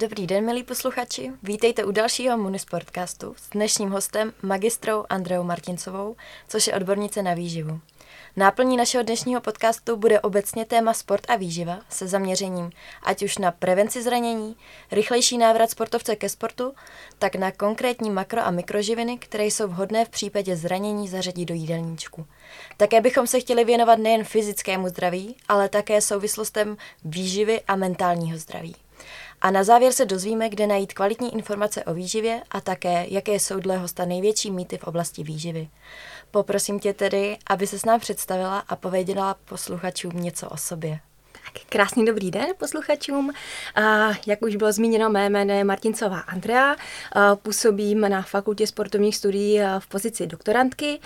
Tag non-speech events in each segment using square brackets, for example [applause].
Dobrý den, milí posluchači. Vítejte u dalšího Munisportcastu s dnešním hostem magistrou Andreou Martincovou, což je odbornice na výživu. Náplní našeho dnešního podcastu bude obecně téma sport a výživa se zaměřením ať už na prevenci zranění, rychlejší návrat sportovce ke sportu, tak na konkrétní makro- a mikroživiny, které jsou vhodné v případě zranění zařadit do jídelníčku. Také bychom se chtěli věnovat nejen fyzickému zdraví, ale také souvislostem výživy a mentálního zdraví. A na závěr se dozvíme, kde najít kvalitní informace o výživě a také, jaké jsou dle hosta největší mýty v oblasti výživy. Poprosím tě tedy, aby se s nám představila a pověděla posluchačům něco o sobě. Tak krásný dobrý den posluchačům. Jak už bylo zmíněno, mé jméno je Martincová Andrea. Působím na Fakultě sportovních studií v pozici doktorantky.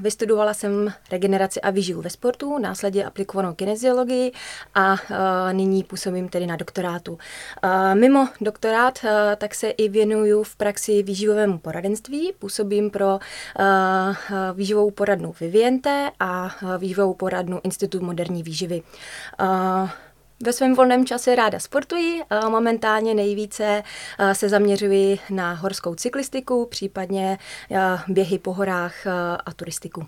Vystudovala jsem regeneraci a výživu ve sportu, následně aplikovanou kineziologii a nyní působím tedy na doktorátu. Mimo doktorát tak se i věnuju v praxi výživovému poradenství. Působím pro výživovou poradnu Viviente a výživovou poradnu Institut moderní výživy. Ve svém volném čase ráda sportuji, momentálně nejvíce se zaměřuji na horskou cyklistiku, případně běhy po horách a turistiku.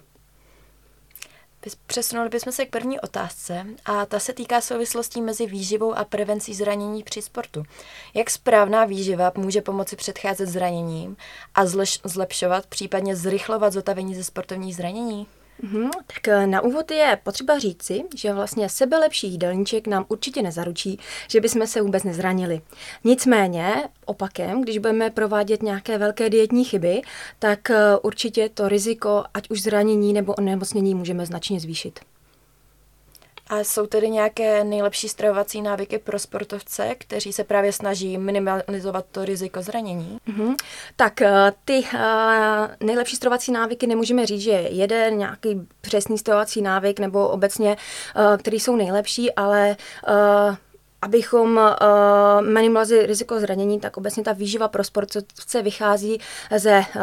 Přesunuli bychom se k první otázce a ta se týká souvislostí mezi výživou a prevencí zranění při sportu. Jak správná výživa může pomoci předcházet zraněním a zlepšovat, případně zrychlovat zotavení ze sportovních zranění? Mm-hmm. Tak eh, na úvod je potřeba říci, že vlastně sebelepší jídelníček nám určitě nezaručí, že bychom se vůbec nezranili. Nicméně, opakem, když budeme provádět nějaké velké dietní chyby, tak eh, určitě to riziko, ať už zranění nebo onemocnění, můžeme značně zvýšit. A jsou tedy nějaké nejlepší stravovací návyky pro sportovce, kteří se právě snaží minimalizovat to riziko zranění? Mm-hmm. Tak eh, ty uh, nejlepší stravovací návyky nemůžeme říct, že jeden nějaký přesný stravovací návyk nebo obecně, uh, který jsou nejlepší, ale uh, abychom uh, minimalizovali riziko zranění, tak obecně ta výživa pro sportovce vychází ze uh,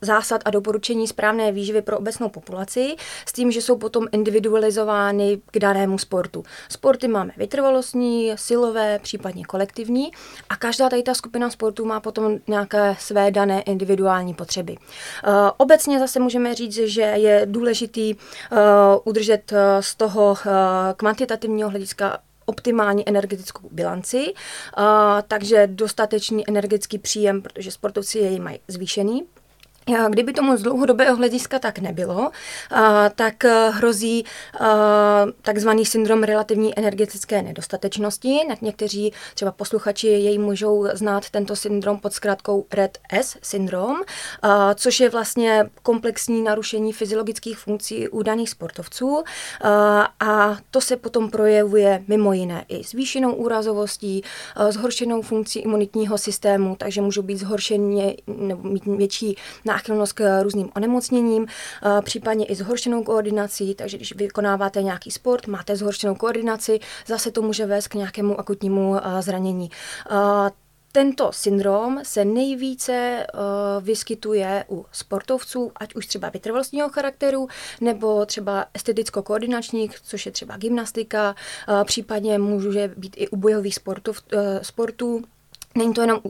zásad a doporučení správné výživy pro obecnou populaci s tím, že jsou potom individualizovány k danému sportu. Sporty máme vytrvalostní, silové, případně kolektivní a každá tady ta skupina sportů má potom nějaké své dané individuální potřeby. Uh, obecně zase můžeme říct, že je důležitý uh, udržet uh, z toho uh, kvantitativního hlediska optimální energetickou bilanci, uh, takže dostatečný energetický příjem, protože sportovci jej mají zvýšený, Kdyby tomu z dlouhodobého hlediska tak nebylo, tak eh, hrozí eh, takzvaný syndrom relativní energetické nedostatečnosti. Někteří třeba posluchači jej můžou znát tento syndrom pod zkrátkou RED-S syndrom, eh, což je vlastně komplexní narušení fyziologických funkcí u daných sportovců a to se potom projevuje mimo jiné i zvýšenou úrazovostí, zhoršenou funkcí imunitního systému, takže můžou být zhoršeně nebo mít větší náchylnost k různým onemocněním, eh, případně i zhoršenou koordinací, takže když vykonáváte nějaký sport, máte zhoršenou koordinaci, zase to může vést k nějakému akutnímu eh, zranění. Eh, tento syndrom se nejvíce uh, vyskytuje u sportovců, ať už třeba vytrvalostního charakteru, nebo třeba esteticko-koordinačních, což je třeba gymnastika, uh, případně může být i u bojových sportov, uh, sportů, Není to jenom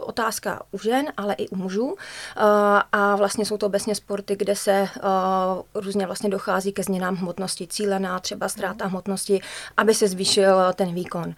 otázka u žen, ale i u mužů. A vlastně jsou to obecně sporty, kde se různě vlastně dochází ke změnám hmotnosti, cílená třeba ztráta hmotnosti, aby se zvýšil ten výkon.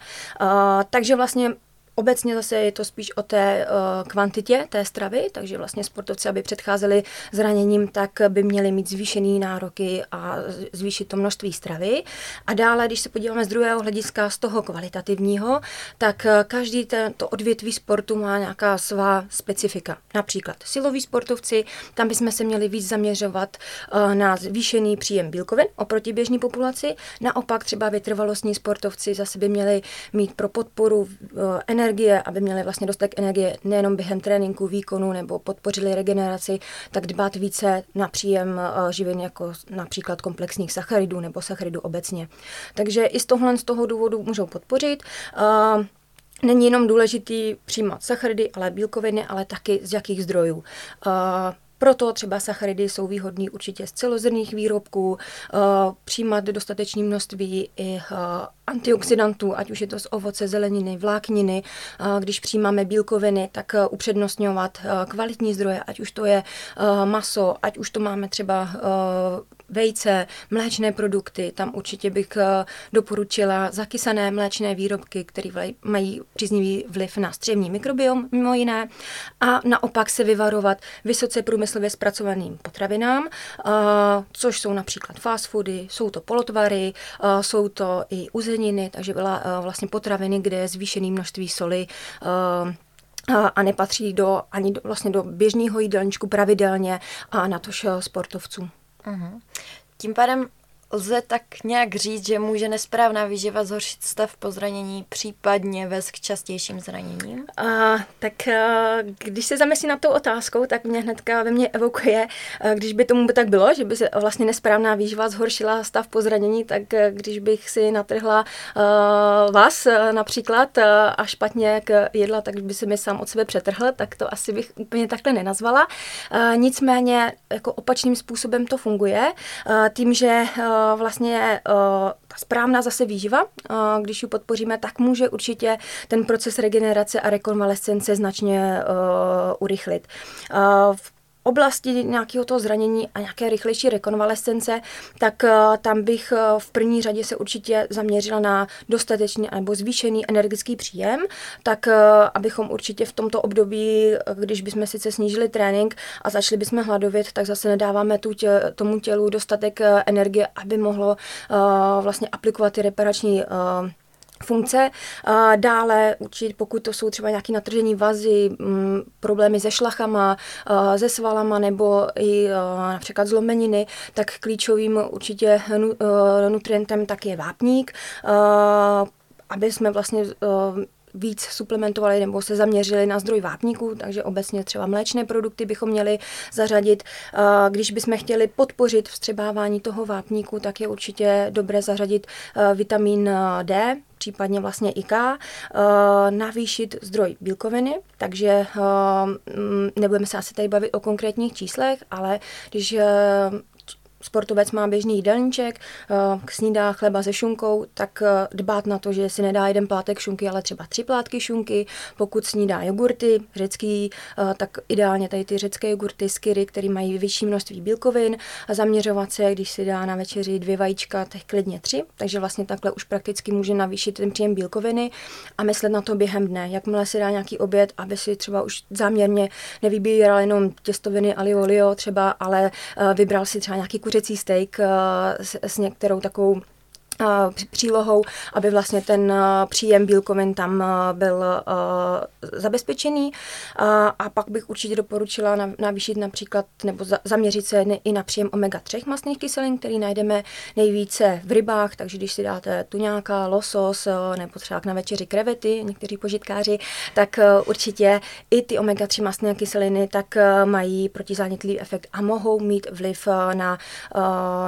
Takže vlastně Obecně zase je to spíš o té uh, kvantitě té stravy, takže vlastně sportovci, aby předcházeli zraněním, tak by měli mít zvýšený nároky a zvýšit to množství stravy. A dále, když se podíváme z druhého hlediska, z toho kvalitativního, tak uh, každý to odvětví sportu má nějaká svá specifika. Například siloví sportovci, tam bychom se měli víc zaměřovat uh, na zvýšený příjem bílkovin oproti běžné populaci. Naopak třeba vytrvalostní sportovci zase by měli mít pro podporu uh, aby měli vlastně dostatek energie nejenom během tréninku, výkonu nebo podpořili regeneraci, tak dbát více na příjem eh, živin jako například komplexních sacharidů nebo sacharidů obecně. Takže i z tohle z toho důvodu můžou podpořit. Uh, Není jenom důležitý přijímat sacharidy, ale bílkoviny, ale taky z jakých zdrojů. Proto třeba sacharidy jsou výhodné určitě z celozrnných výrobků, přijímat dostatečné množství i antioxidantů, ať už je to z ovoce, zeleniny, vlákniny. Když přijímáme bílkoviny, tak upřednostňovat kvalitní zdroje, ať už to je maso, ať už to máme třeba vejce, mléčné produkty, tam určitě bych eh, doporučila zakysané mléčné výrobky, které mají příznivý vliv na střevní mikrobiom mimo jiné a naopak se vyvarovat vysoce průmyslově zpracovaným potravinám, eh, což jsou například fast foody, jsou to polotvary, eh, jsou to i uzeniny, takže byla vlastně potraviny, kde je zvýšené množství soli a nepatří do, ani do, vlastně do běžného jídelníčku pravidelně a na tož sportovců. Uh-huh. Tím pádem lze tak nějak říct, že může nesprávná výživa zhoršit stav po zranění, případně vést k častějším zraněním? A, tak a, když se zamyslím na tou otázkou, tak mě hnedka ve mně evokuje, a, když by tomu tak bylo, že by se vlastně nesprávná výživa zhoršila stav po zranění, tak a, když bych si natrhla a, vás a, například a, špatně k jedla, tak by se mi sám od sebe přetrhl, tak to asi bych úplně takhle nenazvala. A, nicméně jako opačným způsobem to funguje, a, tím, že a, vlastně ta správná zase výživa, když ji podpoříme, tak může určitě ten proces regenerace a rekonvalescence značně urychlit. V oblasti nějakého toho zranění a nějaké rychlejší rekonvalescence, tak uh, tam bych uh, v první řadě se určitě zaměřila na dostatečný nebo zvýšený energický příjem, tak uh, abychom určitě v tomto období, když bychom sice snížili trénink a začali bychom hladovět, tak zase nedáváme tu tě, tomu tělu dostatek energie, aby mohlo vlastně aplikovat ty reparační funkce. Dále určitě, pokud to jsou třeba nějaké natržení vazy, mm, problémy se šlachama, se svalama nebo i například zlomeniny, tak klíčovým určitě nutrientem tak je vápník, aby jsme vlastně víc suplementovali nebo se zaměřili na zdroj vápníků, takže obecně třeba mléčné produkty bychom měli zařadit. Když bychom chtěli podpořit vstřebávání toho vápníku, tak je určitě dobré zařadit vitamin D, případně vlastně IK, navýšit zdroj bílkoviny, takže nebudeme se asi tady bavit o konkrétních číslech, ale když sportovec má běžný jídelníček, eh, snídá chleba se šunkou, tak eh, dbát na to, že si nedá jeden plátek šunky, ale třeba tři plátky šunky. Pokud snídá jogurty řecký, eh, tak ideálně tady ty řecké jogurty, skyry, které mají vyšší množství bílkovin a zaměřovat se, když si dá na večeři dvě vajíčka, tak klidně tři. Takže vlastně takhle už prakticky může navýšit ten příjem bílkoviny a myslet na to během dne. Jakmile si dá nějaký oběd, aby si třeba už záměrně nevybíral jenom těstoviny aliolio třeba, ale vybral si třeba nějaký kuřecí steak eh, s, s některou takovou přílohou, aby vlastně ten příjem bílkovin tam byl zabezpečený. A pak bych určitě doporučila navýšit například nebo zaměřit se i na příjem omega-3 masných kyselin, který najdeme nejvíce v rybách, takže když si dáte tuňáka, losos nebo třeba na večeři krevety, někteří požitkáři, tak určitě i ty omega-3 masné kyseliny tak mají protizánětlivý efekt a mohou mít vliv na,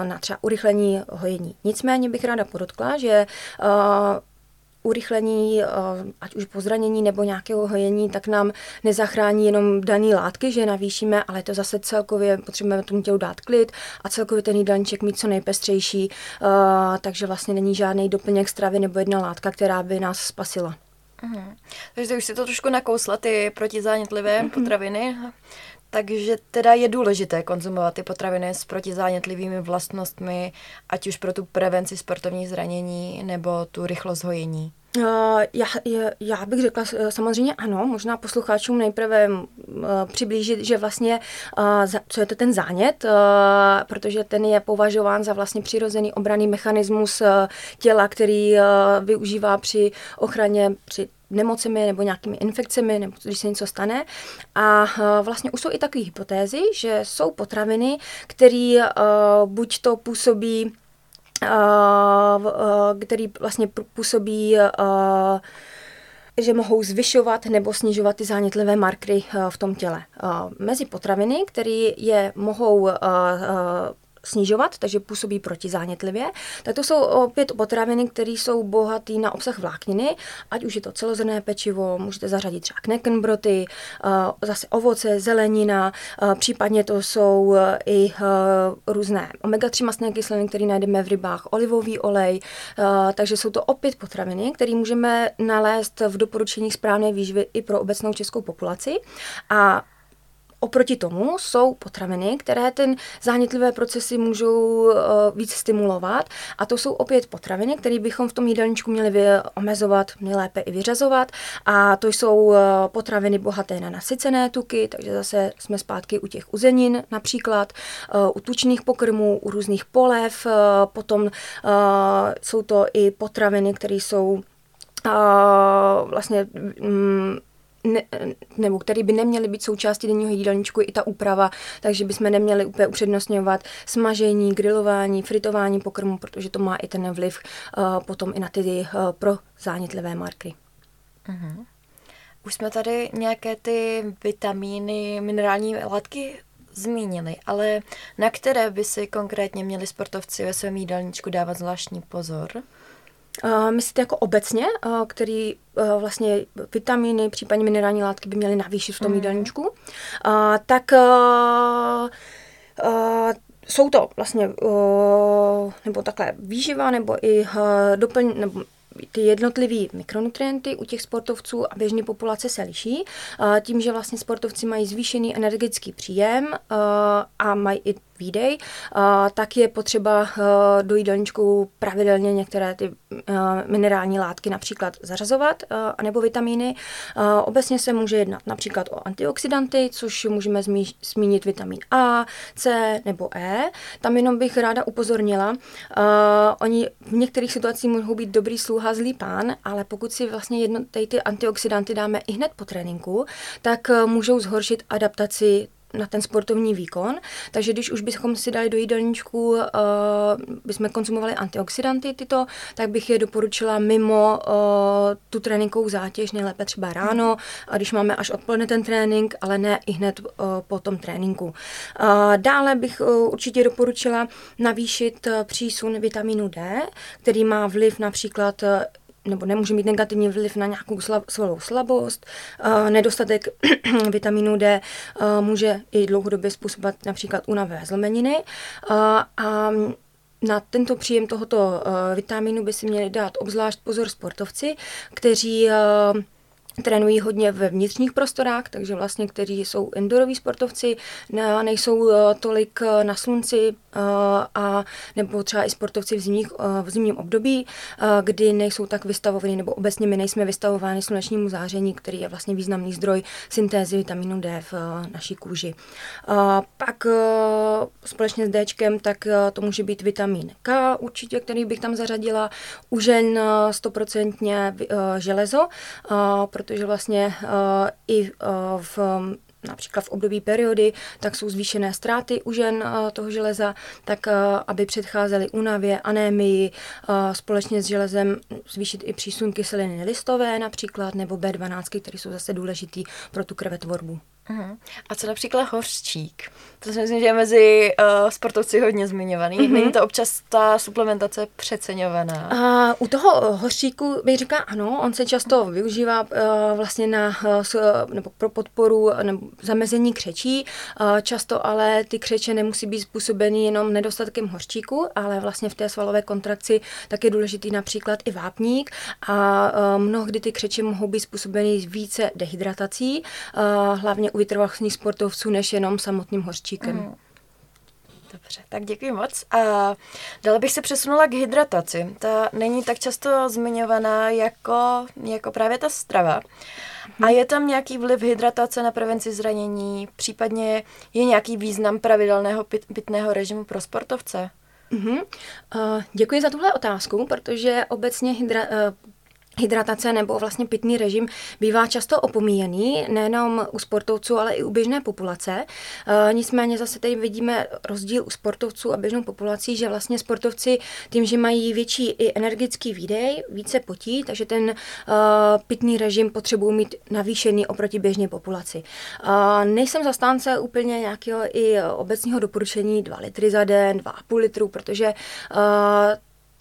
na třeba urychlení hojení. Nicméně bych ráda ráda podotkla, že uh, urychlení, uh, ať už po zranění nebo nějakého hojení, tak nám nezachrání jenom dané látky, že navýšíme, ale to zase celkově potřebujeme tomu tělu dát klid a celkově ten jídelníček mít co nejpestřejší, uh, takže vlastně není žádný doplněk stravy nebo jedna látka, která by nás spasila. Mhm. Takže už si to trošku nakousla, ty protizánětlivé mhm. potraviny. Takže teda je důležité konzumovat ty potraviny s protizánětlivými vlastnostmi, ať už pro tu prevenci sportovních zranění nebo tu rychlost hojení. Uh, já, já bych řekla samozřejmě ano, možná posluchačům nejprve uh, přiblížit, že vlastně, co je to ten zánět, protože ten je považován za vlastně přirozený obraný mechanismus těla, který využívá při ochraně, při nemocemi nebo nějakými infekcemi, nebo když se něco stane. A vlastně už jsou i takové hypotézy, že jsou potraviny, které buď to působí který vlastně působí že mohou zvyšovat nebo snižovat ty zánětlivé markry v tom těle. Mezi potraviny, které je mohou snižovat, takže působí protizánětlivě, tak to jsou opět potraviny, které jsou bohaté na obsah vlákniny, ať už je to celozrné pečivo, můžete zařadit třeba kneckenbroty, zase ovoce, zelenina, případně to jsou i různé omega-3 masné kyseliny, které najdeme v rybách, olivový olej, takže jsou to opět potraviny, které můžeme nalézt v doporučení správné výživy i pro obecnou českou populaci. A Oproti tomu jsou potraviny, které ten zánětlivé procesy můžou uh, víc stimulovat. A to jsou opět potraviny, které bychom v tom jídelníčku měli omezovat, nejlépe i vyřazovat. A to jsou uh, potraviny bohaté na nasycené tuky, takže zase jsme zpátky u těch uzenin například, uh, u tučných pokrmů, u různých polev, potom jsou to i potraviny, které jsou vlastně mm, ne, nebo který by neměly být součástí denního jídelníčku i ta úprava, takže bychom neměli úplně upřednostňovat smažení, grilování, fritování pokrmu, protože to má i ten vliv uh, potom i na ty uh, pro zánětlivé marky. Uh-huh. Už jsme tady nějaké ty vitamíny, minerální látky zmínili, ale na které by si konkrétně měli sportovci ve svém jídelníčku dávat zvláštní pozor? Uh, myslíte jako obecně, uh, který uh, vlastně vitamíny, případně minerální látky by měly navýšit v tom mm. jídelníčku, uh, tak uh, uh, jsou to vlastně, uh, nebo takhle výživa, nebo i uh, doplň, nebo ty jednotlivé mikronutrienty u těch sportovců a běžné populace se liší. Tím, že vlastně sportovci mají zvýšený energetický příjem a mají i výdej, tak je potřeba do jídelníčku pravidelně některé ty minerální látky například zařazovat, nebo vitamíny. Obecně se může jednat například o antioxidanty, což můžeme zmínit vitamin A, C nebo E. Tam jenom bych ráda upozornila, oni v některých situacích mohou být dobrý sluha, zlý pán, ale pokud si vlastně jedno, ty antioxidanty dáme i hned po tréninku, tak můžou zhoršit adaptaci na ten sportovní výkon. Takže když už bychom si dali do jídelníčku, uh, bychom konzumovali antioxidanty tyto, tak bych je doporučila mimo uh, tu tréninkovou zátěž, nejlépe třeba ráno, a když máme až odpoledne ten trénink, ale ne i hned uh, po tom tréninku. Uh, dále bych uh, určitě doporučila navýšit uh, přísun vitamínu D, který má vliv například uh, nebo nemůže mít negativní vliv na nějakou slab, svalovou slabost. Nedostatek [clears throat] vitamínu D může i dlouhodobě způsobovat například unavé zlomeniny. A na tento příjem tohoto vitamínu by si měli dát obzvlášť pozor sportovci, kteří trénují hodně ve vnitřních prostorách, takže vlastně, kteří jsou endoroví sportovci, ne, nejsou tolik na slunci a nebo třeba i sportovci v, zimních, v zimním období, kdy nejsou tak vystavovaní, nebo obecně my nejsme vystavováni slunečnímu záření, který je vlastně významný zdroj syntézy vitamínu D v naší kůži. Pak společně s D, tak to může být vitamin K určitě, který bych tam zařadila. U žen stoprocentně železo, protože vlastně i v například v období periody, tak jsou zvýšené ztráty u žen uh, toho železa, tak uh, aby předcházely únavě, anémii, uh, společně s železem zvýšit i přísun kyseliny listové například, nebo B12, které jsou zase důležitý pro tu krvetvorbu. Uh-huh. A co například hořčík? To si myslím, že je mezi uh, sportovci hodně zmiňovaný. Uh-huh. Není to občas ta suplementace přeceňovaná? Uh, u toho hořčíku bych říká ano, on se často využívá uh, vlastně na, uh, nebo pro podporu nebo zamezení křečí. Uh, často ale ty křeče nemusí být způsobeny jenom nedostatkem hořčíku, ale vlastně v té svalové kontrakci tak je důležitý například i vápník a uh, mnohdy ty křeče mohou být způsobeny více dehydratací, uh, hlavně u vytrvalostních sportovců než jenom samotným hořčíkem. Mm. Dobře, tak děkuji moc. A dále bych se přesunula k hydrataci. Ta není tak často zmiňovaná jako, jako právě ta strava. A je tam nějaký vliv hydratace na prevenci zranění, případně je nějaký význam pravidelného pit, pitného režimu pro sportovce? Mm-hmm. Uh, děkuji za tuhle otázku, protože obecně hydra, uh, hydratace nebo vlastně pitný režim bývá často opomíjený, nejenom u sportovců, ale i u běžné populace. E, nicméně zase tady vidíme rozdíl u sportovců a běžnou populací, že vlastně sportovci tím, že mají větší i energický výdej, více potí, takže ten e, pitný režim potřebují mít navýšený oproti běžné populaci. E, nejsem zastánce úplně nějakého i obecního doporučení 2 litry za den, 2,5 litru, protože e,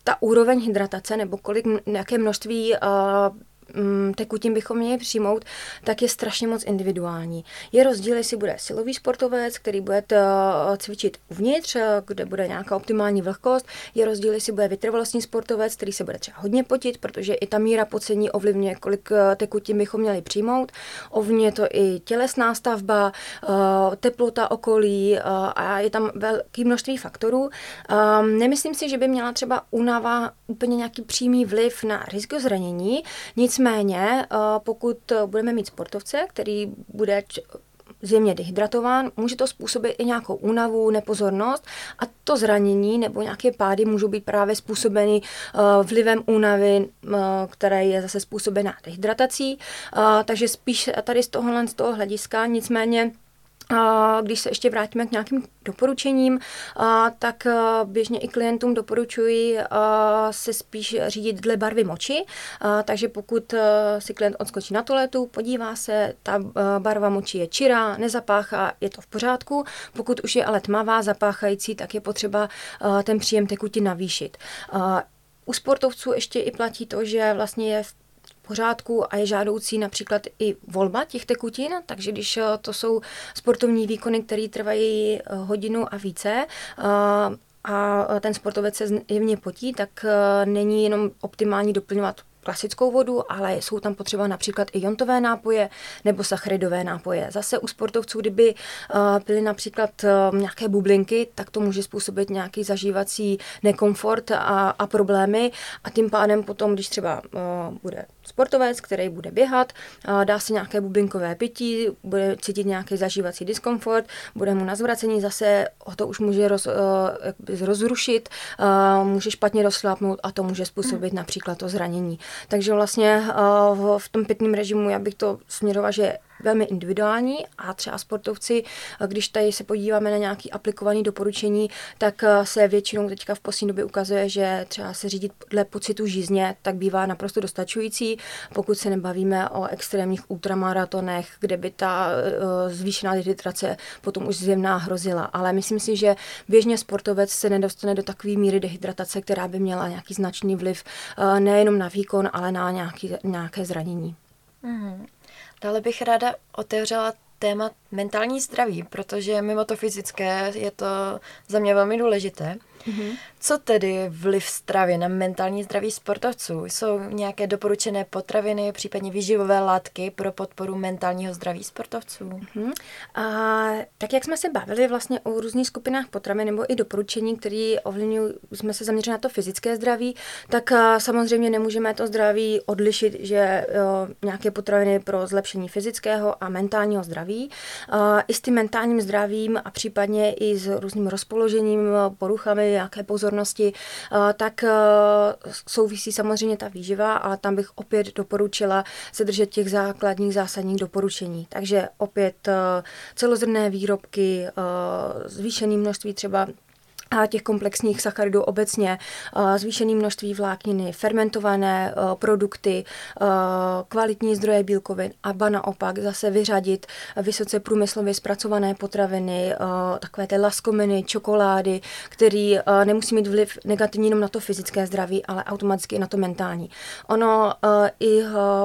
ta úroveň hydratace nebo kolik, jaké množství uh, tekutin bychom měli přijmout, tak je strašně moc individuální. Je rozdíl, jestli bude silový sportovec, který bude eh, cvičit uvnitř, eh, kde bude nějaká optimální vlhkost. Je rozdíl, jestli bude vytrvalostní sportovec, který se bude třeba hodně potit, protože i ta míra pocení ovlivňuje, kolik eh, tekutin bychom měli přijmout. Ovlivňuje to i tělesná stavba, teplota okolí a je tam velké množství faktorů. Nemyslím si, že by měla třeba únava úplně nějaký přímý vliv na riziko zranění, nicméně Nicméně, eh, pokud budeme mít sportovce, který bude zjemně dehydratován, může to způsobit i nějakou únavu, nepozornost a to zranění nebo nějaké pády můžou být právě způsobeny eh, vlivem únavy, eh, které je zase způsobená dehydratací. Takže spíš tady z tohohle z toho hlediska, nicméně když se ještě vrátíme k nějakým doporučením, tak běžně i klientům doporučuji se spíš řídit dle barvy moči. Takže pokud si klient odskočí na toaletu, podívá se, ta barva moči je čirá, nezapáchá, je to v pořádku. Pokud už je ale tmavá, zapáchající, tak je potřeba ten příjem tekutin navýšit. U sportovců ještě i platí to, že vlastně je v pořádku a je žádoucí například i volba těch tekutin, takže když eh, to jsou sportovní výkony, které trvají eh, hodinu a více, eh, a ten sportovec se jevně potí, tak není jenom optimální doplňovat klasickou vodu, ale jsou tam potřeba například i jontové nápoje nebo sacharidové nápoje. Zase u sportovců, kdyby pili například uh, nějaké bublinky, tak to může způsobit nějaký zažívací nekomfort a, a problémy a tím pádem potom, když třeba uh, bude sportovec, který bude běhat, dá si nějaké bublinkové pití, bude cítit nějaký zažívací diskomfort, bude mu na zvracení, zase ho to už může roz, rozrušit, může špatně rozšlápnout a to může způsobit například to zranění. Takže vlastně v tom pitném režimu já bych to směrovala, že velmi individuální a třeba sportovci, když tady se podíváme na nějaké aplikované doporučení, tak eh, se většinou teďka v poslední době ukazuje, že třeba se řídit dle pocitu žízně, tak bývá naprosto dostačující, pokud se nebavíme o extrémních ultramaratonech, kde by ta uh, zvýšená dehydratace potom už zjevná hrozila. Ale myslím si, že běžně sportovec se nedostane do takové míry dehydratace, která by měla nějaký značný vliv nejenom na výkon, ale na nějaký, nějaké zranění. Mm-hmm. Dále bych ráda otevřela téma mentální zdraví, protože mimo to fyzické je to za mě velmi důležité. Mm-hmm. Co tedy vliv stravy na mentální zdraví sportovců? Jsou nějaké doporučené potraviny, případně výživové látky pro podporu mentálního zdraví sportovců? Mm-hmm. A, tak jak jsme se bavili vlastně o různých skupinách potravin nebo i doporučení, které ovlivňují, jsme se zaměřili na to fyzické zdraví, tak a, samozřejmě nemůžeme to zdraví odlišit, že jo, nějaké potraviny pro zlepšení fyzického a mentálního zdraví. A, I s tím mentálním zdravím a případně i s různým rozpoložením, poruchami nějaké pozornosti, eh, tak eh, souvisí samozřejmě ta výživa, ale tam bych opět doporučila se držet těch základních zásadních doporučení. Takže opět eh, celozrné výrobky, zvýšené množství třeba a těch komplexních sacharidů obecně, zvýšené množství vlákniny, fermentované produkty, kvalitní zdroje bílkovin a ba naopak zase vyřadit vysoce průmyslově zpracované potraviny, takové ty laskominy, čokolády, který nemusí mít vliv negativní jenom na to fyzické zdraví, ale automaticky i na to mentální. Ono i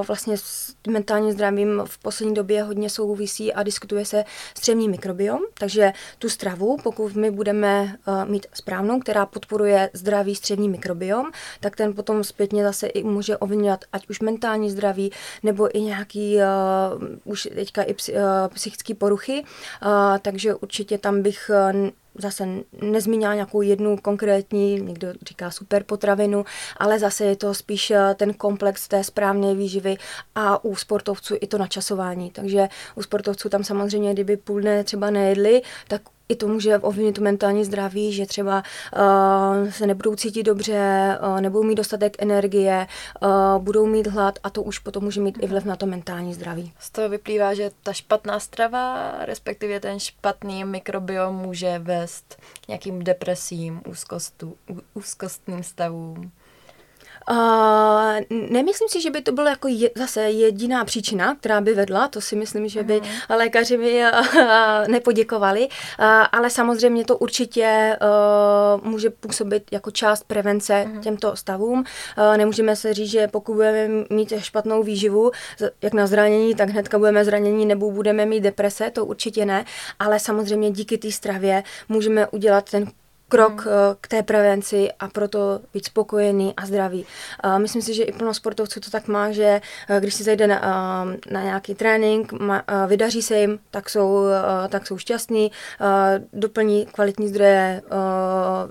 vlastně s mentálním zdravím v poslední době hodně souvisí a diskutuje se střevní mikrobiom, takže tu stravu, pokud my budeme mít mít správnou, která podporuje zdravý střevní mikrobiom, tak ten potom zpětně zase i může ovlivňovat ať už mentální zdraví, nebo i nějaký uh, už teďka i uh, psychické poruchy. Uh, takže určitě tam bych uh, zase nezmínila nějakou jednu konkrétní, někdo říká super potravinu, ale zase je to spíš ten komplex té správné výživy a u sportovců i to načasování. Takže u sportovců tam samozřejmě, kdyby půl dne třeba nejedli, tak i to může ovlivnit to mentální zdraví, že třeba uh, se nebudou cítit dobře, uh, nebudou mít dostatek energie, uh, budou mít hlad a to už potom může mít i vliv na to mentální zdraví. Z toho vyplývá, že ta špatná strava, respektive ten špatný mikrobiom může vést k nějakým depresím, úzkostu, úzkostným stavům. Uh, nemyslím si, že by to byla jako je, zase jediná příčina, která by vedla, to si myslím, že by mm. lékaři mi uh, [laughs] nepoděkovali, uh, ale samozřejmě to určitě uh, může působit jako část prevence mm. těmto stavům. Uh, nemůžeme se říct, že pokud budeme mít špatnou výživu, jak na zranění, tak hnedka budeme zranění nebo budeme mít deprese, to určitě ne, ale samozřejmě díky té stravě můžeme udělat ten krok hmm. Eh, k té prevenci a proto být spokojený a zdravý. Myslím si, že i plno sportovců to tak má, že uh, když si zajde na, uh, na nějaký trénink, vydaří se jim, tak jsou, tak jsou šťastní, doplní kvalitní zdroje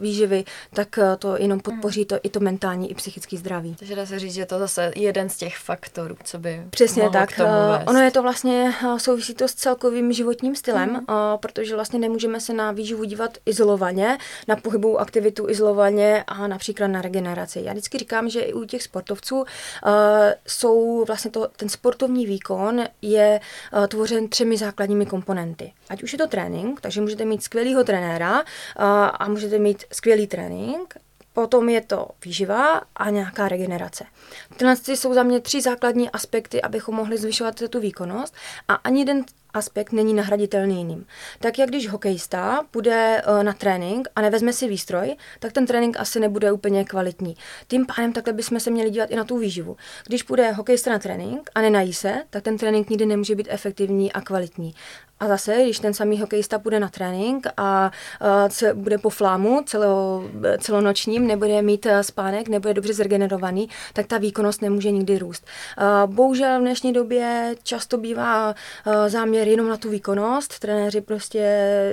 výživy, tak to jenom podpoří to i to mentální, i psychický zdraví. Takže dá se říct, že je to zase jeden z těch faktorů, co by Přesně tak. K tomu vést. ono je to vlastně, souvisí to s celkovým životním stylem, hmm. protože vlastně nemůžeme se na výživu dívat izolovaně, na pohybovou aktivitu izolovaně a například na regeneraci. Já vždycky říkám, že i u těch sportovců uh, jsou vlastně to, ten sportovní výkon je uh, tvořen třemi základními komponenty. Ať už je to trénink, takže můžete mít skvělého trenéra uh, a můžete mít skvělý trénink, Potom je to výživa a nějaká regenerace. Tyhle jsou za mě tři základní aspekty, abychom mohli zvyšovat tu výkonnost a ani jeden aspekt není nahraditelný jiným. Tak jak když hokejista půjde eh, na trénink a nevezme si výstroj, tak ten trénink asi nebude úplně kvalitní. Tím pádem takhle bychom se měli dívat i na tu výživu. Když půjde hokejista na trénink a nenají se, tak ten trénink nikdy nemůže být efektivní a kvalitní. A zase, když ten samý hokejista půjde na trénink a uh, bude po flámu celo, celonočním, nebude mít spánek, nebude dobře zregenerovaný, tak ta výkonnost nemůže nikdy růst. Uh, bohužel v dnešní době často bývá uh, záměr jenom na tu výkonnost. Trenéři prostě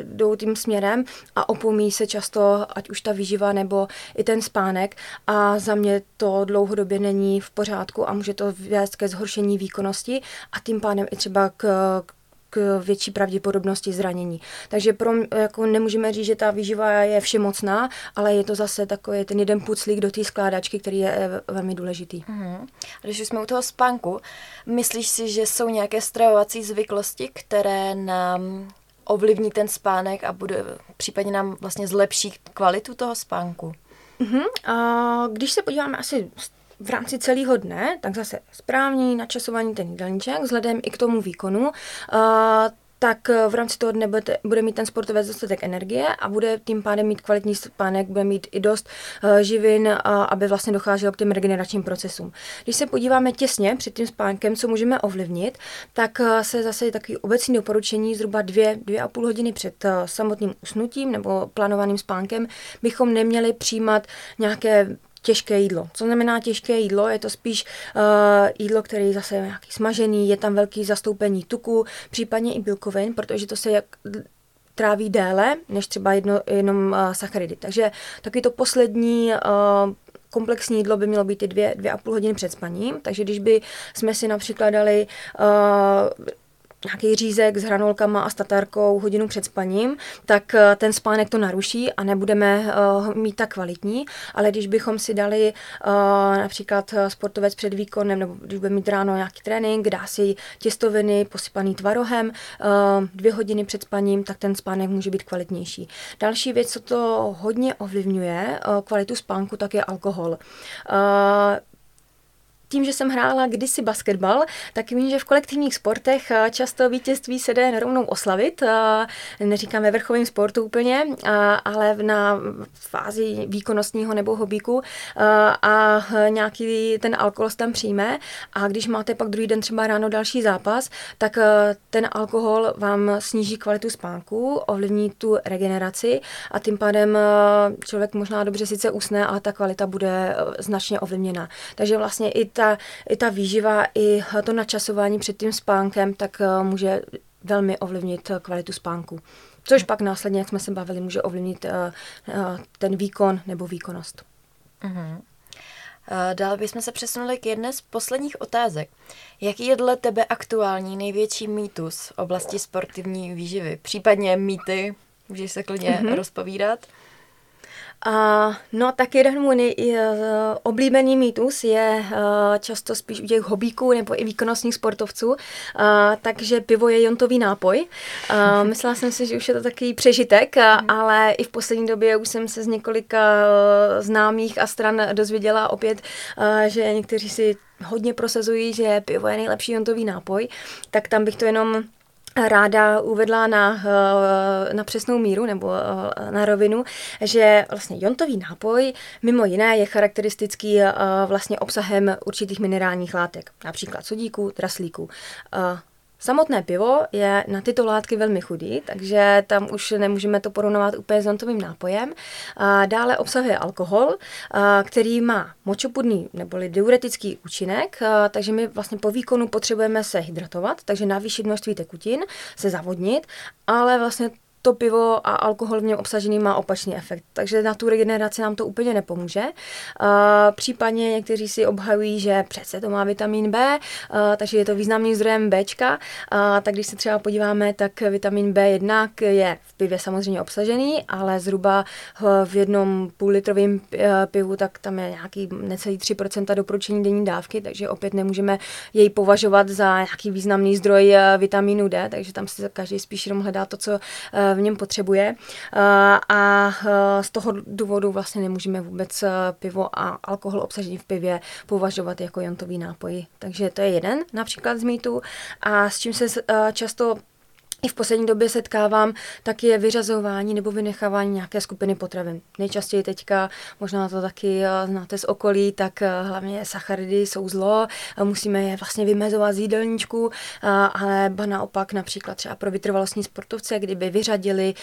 jdou tím směrem a opomíjí se často, ať už ta výživa nebo i ten spánek. A za mě to dlouhodobě není v pořádku a může to vést ke zhoršení výkonnosti a tím pádem i třeba k, k k větší pravděpodobnosti zranění. Takže pro, jako nemůžeme říct, že ta výživa je všemocná, ale je to zase takový ten jeden puclík do té skládačky, který je eh, velmi důležitý. Mm-hmm. Když už jsme u toho spánku, myslíš si, že jsou nějaké stravovací zvyklosti, které nám ovlivní ten spánek a bude případně nám vlastně zlepší kvalitu toho spánku? Mm-hmm. A když se podíváme asi v rámci celého dne, tak zase správný načasování ten jídelníček, vzhledem i k tomu výkonu, uh, tak v rámci toho dne bude, bude mít ten sportovec dostatek energie a bude tím pádem mít kvalitní spánek, bude mít i dost uh, živin, uh, aby vlastně docházelo k těm regeneračním procesům. Když se podíváme těsně před tím spánkem, co můžeme ovlivnit, tak uh, se zase takový obecný doporučení zhruba dvě, dvě a půl hodiny před uh, samotným usnutím nebo plánovaným spánkem bychom neměli přijímat nějaké těžké jídlo. Co znamená těžké jídlo? Je to spíš uh, jídlo, které je zase nějaký smažený, je tam velký zastoupení tuku, případně i bílkovin, protože to se jak tráví déle, než třeba jedno, jenom uh, sacharidy. Takže taky to poslední uh, komplexní jídlo by mělo být i dvě, dvě a půl hodiny před spaním, takže když by jsme si například dali uh, nějaký řízek s hranolkama a statarkou hodinu před spaním, tak eh, ten spánek to naruší a nebudeme uh, mít tak kvalitní, ale když bychom si dali uh, například sportovec před výkonem, nebo když bude mít ráno nějaký trénink, dá si těstoviny posypaný tvarohem uh, dvě hodiny před spaním, tak ten spánek může být kvalitnější. Další věc, co to hodně ovlivňuje uh, kvalitu spánku, tak je alkohol. Uh, tím, že jsem hrála kdysi basketbal, tak vím, že v kolektivních sportech eh, často vítězství se jde rovnou oslavit. Eh, neříkám ve vrchovém sportu úplně, eh, ale na fázi výkonnostního nebo hobíku a nějaký ten alkohol tam přijme a když máte pak druhý den třeba ráno další zápas, tak ten alkohol vám sníží kvalitu spánku, ovlivní tu regeneraci a tím pádem člověk možná dobře sice usne, ale ta kvalita bude značně ovlivněna. Takže vlastně i ta ta, i ta výživa, i to načasování před tím spánkem, tak eh, může velmi ovlivnit eh, kvalitu spánku. Což pak následně, jak jsme se bavili, může ovlivnit uh, ten výkon nebo výkonnost. Uh-huh. Dále bychom se přesunuli k jedné z posledních otázek. Jaký je dle tebe aktuální největší mýtus v oblasti sportivní výživy? Případně mýty, Můžeš se klidně mm-hmm. rozpovídat. A, no tak jeden můj uh, oblíbený mýtus je uh, často spíš u těch hobíků nebo i výkonnostních sportovců, uh, takže pivo je jontový nápoj. Uh, myslela jsem si, že už je to takový přežitek, uh, ale i v poslední době už jsem se z několika známých a stran dozvěděla opět, uh, že někteří si hodně prosazují, že pivo je nejlepší jontový nápoj, tak tam bych to jenom ráda uvedla na, eh, na přesnou míru nebo eh, na rovinu, že vlastně jontový nápoj mimo jiné je charakteristický eh, vlastně obsahem určitých minerálních látek, například sodíku, draslíku. Samotné pivo je na tyto látky velmi chudý, takže tam už nemůžeme to porovnovat úplně s zontovým nápojem. A dále obsahuje alkohol, a který má močopudný neboli diuretický účinek, a takže my vlastně po výkonu potřebujeme se hydratovat, takže navýšit množství tekutin, se zavodnit, ale vlastně to pivo a alkohol v něm obsažený má opačný efekt. Takže na tu regeneraci nám to úplně nepomůže. Uh, případně někteří si obhajují, že přece to má vitamin B, uh, takže je to významným zdrojem B. Uh, tak když se třeba podíváme, tak vitamin B jednak je v pivě samozřejmě obsažený, ale zhruba v jednom půllitrovém pivu, tak tam je nějaký necelý 3% doporučení denní dávky, takže opět nemůžeme jej považovat za nějaký významný zdroj vitamínu D, takže tam si každý spíš jenom hledá to, co v něm potřebuje eh, a eh, z toho důvodu vlastně nemůžeme vůbec eh, pivo a alkohol obsažený v pivě považovat jako jontový nápoj. Takže to je jeden například z mýtů a s čím se často i v poslední době setkávám, tak je vyřazování nebo vynechávání nějaké skupiny potravin. Nejčastěji teďka, možná to taky eh, znáte z okolí, tak eh, hlavně sacharidy jsou zlo, musíme je vlastně vymezovat z jídelníčku, eh, ale naopak například třeba pro vytrvalostní sportovce, kdyby vyřadili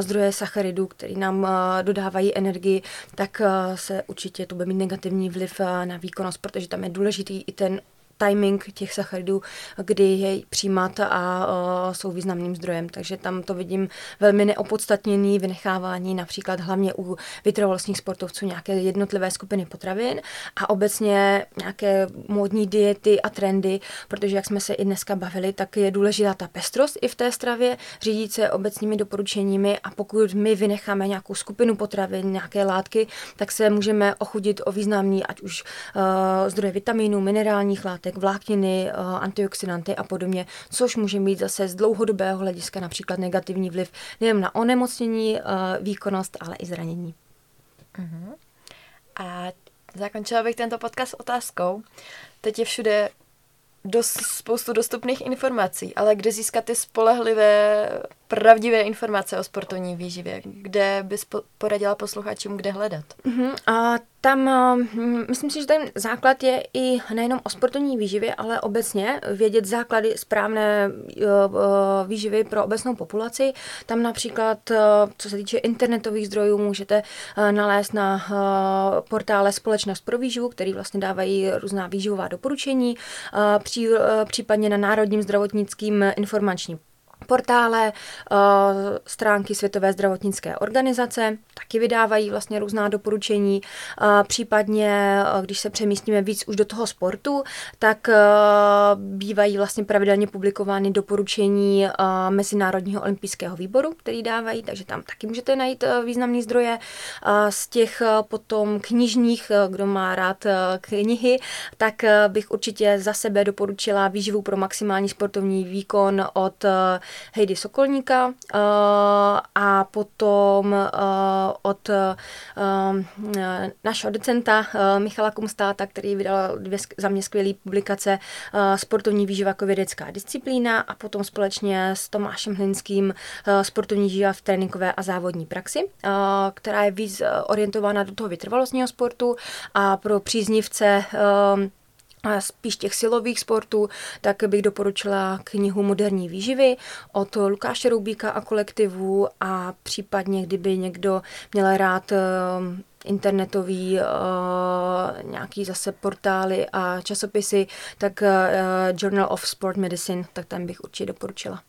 zdroje sacharidů, které nám dodávají energii, tak se určitě to bude mít negativní vliv na výkonnost, protože tam je důležitý i ten timing těch sacharidů, kdy je přijímat a uh, jsou významným zdrojem. Takže tam to vidím velmi neopodstatněný vynechávání například hlavně u vytrvalostních sportovců nějaké jednotlivé skupiny potravin a obecně nějaké módní diety a trendy, protože jak jsme se i dneska bavili, tak je důležitá ta pestrost i v té stravě, řídit se obecnými doporučeními a pokud my vynecháme nějakou skupinu potravin, nějaké látky, tak se můžeme ochudit o významný, ať už uh, zdroje vitamínů, minerálních látek, látek, vlákniny, eh, antioxidanty a podobně, což může mít zase z dlouhodobého hlediska například negativní vliv nejen na onemocnění, eh, výkonnost, ale i zranění. Uh-huh. A zakončila bych tento podcast otázkou. Teď je všude dost, spoustu dostupných informací, ale kde získat ty spolehlivé, pravdivé informace o sportovní výživě? Kde bys poradila posluchačům, kde hledat? Uh-huh. A tam hm, myslím si, že ten základ je i nejenom o sportovní výživě, ale obecně vědět základy správné výživy pro obecnou populaci. Tam například, co se týče internetových zdrojů, můžete nalézt na portále Společnost pro výživu, který vlastně dávají různá výživová doporučení, případně na Národním zdravotnickým informačním portále, eh, stránky Světové zdravotnické organizace, taky vydávají vlastně různá doporučení, eh, případně, eh, když se přemístíme víc už do toho sportu, tak bývají vlastně pravidelně publikovány doporučení Mezinárodního olympijského výboru, který dávají, takže tam taky můžete najít významné zdroje. Z těch potom knižních, kdo má rád knihy, tak bych určitě za sebe doporučila výživu pro maximální sportovní výkon od Heidi Sokolníka uh, a potom uh, od uh, našeho docenta Michala Kumstáta, který vydal dvě za mě skvělé publikace Sportovní výživa jako vědecká disciplína a potom společně s Tomášem Hlinským Sportovní výživa v tréninkové a závodní praxi, která je víc orientována do toho vytrvalostního sportu a pro příznivce a spíš těch silových sportů, tak bych doporučila knihu Moderní výživy od Lukáše Roubíka a kolektivu a případně, kdyby někdo měl rád eh, internetový uh, nějaký zase portály a časopisy, tak uh, Journal of Sport Medicine, tak tam bych určitě doporučila.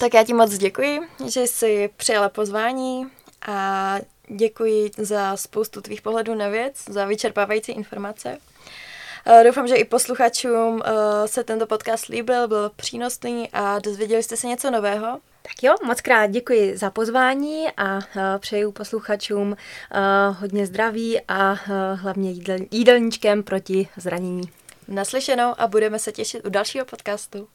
Tak já ti moc děkuji, že jsi přijala pozvání a děkuji za spoustu tvých pohledů na věc, za vyčerpávající informace. Eh, doufám, že i posluchačům eh, se tento podcast líbil, byl přínosný a dozvěděli jste se něco nového. Tak jo, moc krát děkuji za pozvání a přeju posluchačům hodně zdraví a hlavně jídel, jídelníčkem proti zranění. Naslyšenou a budeme se těšit u dalšího podcastu.